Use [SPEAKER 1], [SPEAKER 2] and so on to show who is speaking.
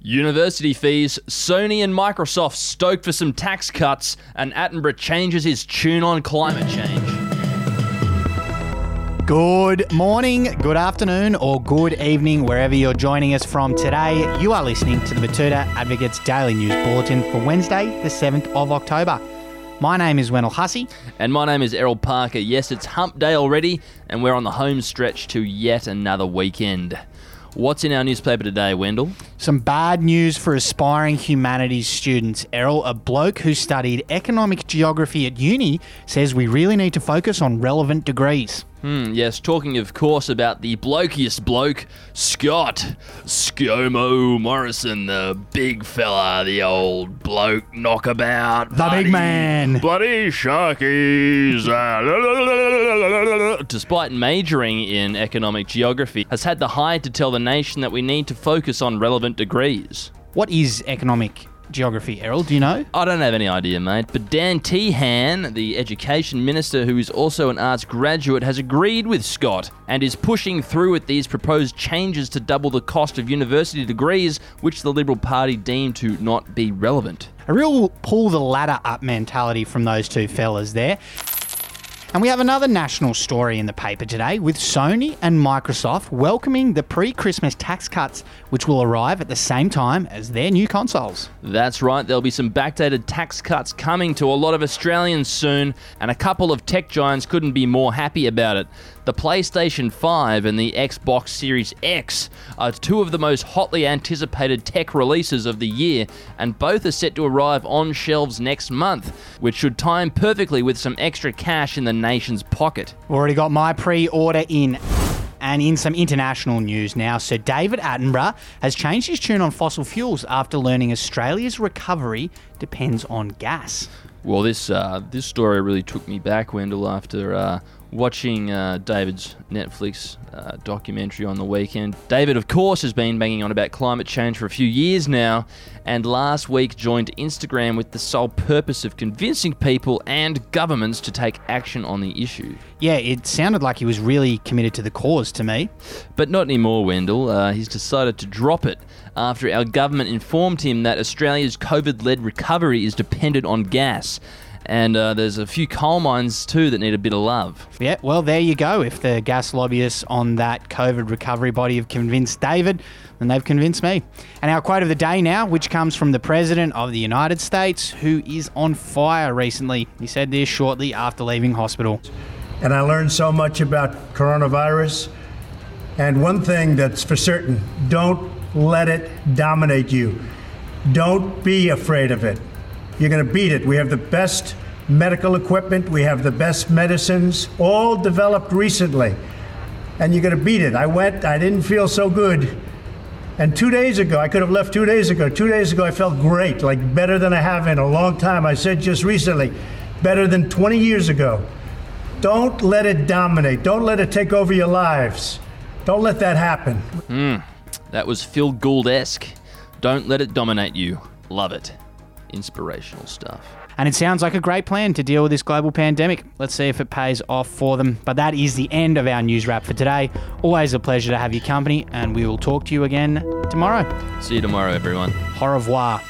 [SPEAKER 1] University fees, Sony and Microsoft stoked for some tax cuts, and Attenborough changes his tune on climate change.
[SPEAKER 2] Good morning, good afternoon, or good evening, wherever you're joining us from today. You are listening to the Betoota Advocates Daily News Bulletin for Wednesday, the 7th of October. My name is Wendell Hussey.
[SPEAKER 1] And my name is Errol Parker. Yes, it's hump day already, and we're on the home stretch to yet another weekend. What's in our newspaper today, Wendell?
[SPEAKER 2] Some bad news for aspiring humanities students. Errol, a bloke who studied economic geography at uni, says we really need to focus on relevant degrees.
[SPEAKER 1] Hmm, yes, talking of course about the blokiest bloke, Scott. Scomo Morrison, the big fella, the old bloke knockabout.
[SPEAKER 2] The
[SPEAKER 1] bloody-
[SPEAKER 2] big man.
[SPEAKER 1] Bloody sharkies. Despite majoring in economic geography, has had the hide to tell the nation that we need to focus on relevant degrees.
[SPEAKER 2] What is economic geography, Errol? Do you know?
[SPEAKER 1] I don't have any idea, mate, but Dan Tehan, the education minister who is also an arts graduate, has agreed with Scott and is pushing through with these proposed changes to double the cost of university degrees, which the Liberal Party deemed to not be relevant.
[SPEAKER 2] A real pull the ladder up mentality from those two fellas there. And we have another national story in the paper today with Sony and Microsoft welcoming the pre Christmas tax cuts, which will arrive at the same time as their new consoles.
[SPEAKER 1] That's right, there'll be some backdated tax cuts coming to a lot of Australians soon, and a couple of tech giants couldn't be more happy about it. The PlayStation 5 and the Xbox Series X are two of the most hotly anticipated tech releases of the year, and both are set to arrive on shelves next month, which should time perfectly with some extra cash in the nation's pocket.
[SPEAKER 2] Already got my pre order in. And in some international news now, Sir David Attenborough has changed his tune on fossil fuels after learning Australia's recovery depends on gas.
[SPEAKER 1] Well, this uh, this story really took me back, Wendell, after uh, watching uh, David's Netflix uh, documentary on the weekend. David, of course, has been banging on about climate change for a few years now, and last week joined Instagram with the sole purpose of convincing people and governments to take action on the issue.
[SPEAKER 2] Yeah, it sounded like he was really committed to the cause to me.
[SPEAKER 1] But not anymore, Wendell. Uh, he's decided to drop it after our government informed him that Australia's COVID led recovery is dependent on gas. And uh, there's a few coal mines too that need a bit of love.
[SPEAKER 2] Yeah, well, there you go. If the gas lobbyists on that COVID recovery body have convinced David, then they've convinced me. And our quote of the day now, which comes from the President of the United States, who is on fire recently. He said this shortly after leaving hospital.
[SPEAKER 3] and I learned so much about coronavirus. And one thing that's for certain don't let it dominate you. Don't be afraid of it. You're going to beat it. We have the best medical equipment, we have the best medicines, all developed recently. And you're going to beat it. I went, I didn't feel so good. And two days ago, I could have left two days ago. Two days ago, I felt great, like better than I have in a long time. I said just recently, better than 20 years ago. Don't let it dominate. Don't let it take over your lives. Don't let that happen. Hmm.
[SPEAKER 1] That was Phil Gould esque. Don't let it dominate you. Love it. Inspirational stuff.
[SPEAKER 2] And it sounds like a great plan to deal with this global pandemic. Let's see if it pays off for them. But that is the end of our news wrap for today. Always a pleasure to have your company, and we will talk to you again tomorrow.
[SPEAKER 1] See you tomorrow, everyone.
[SPEAKER 2] Au revoir.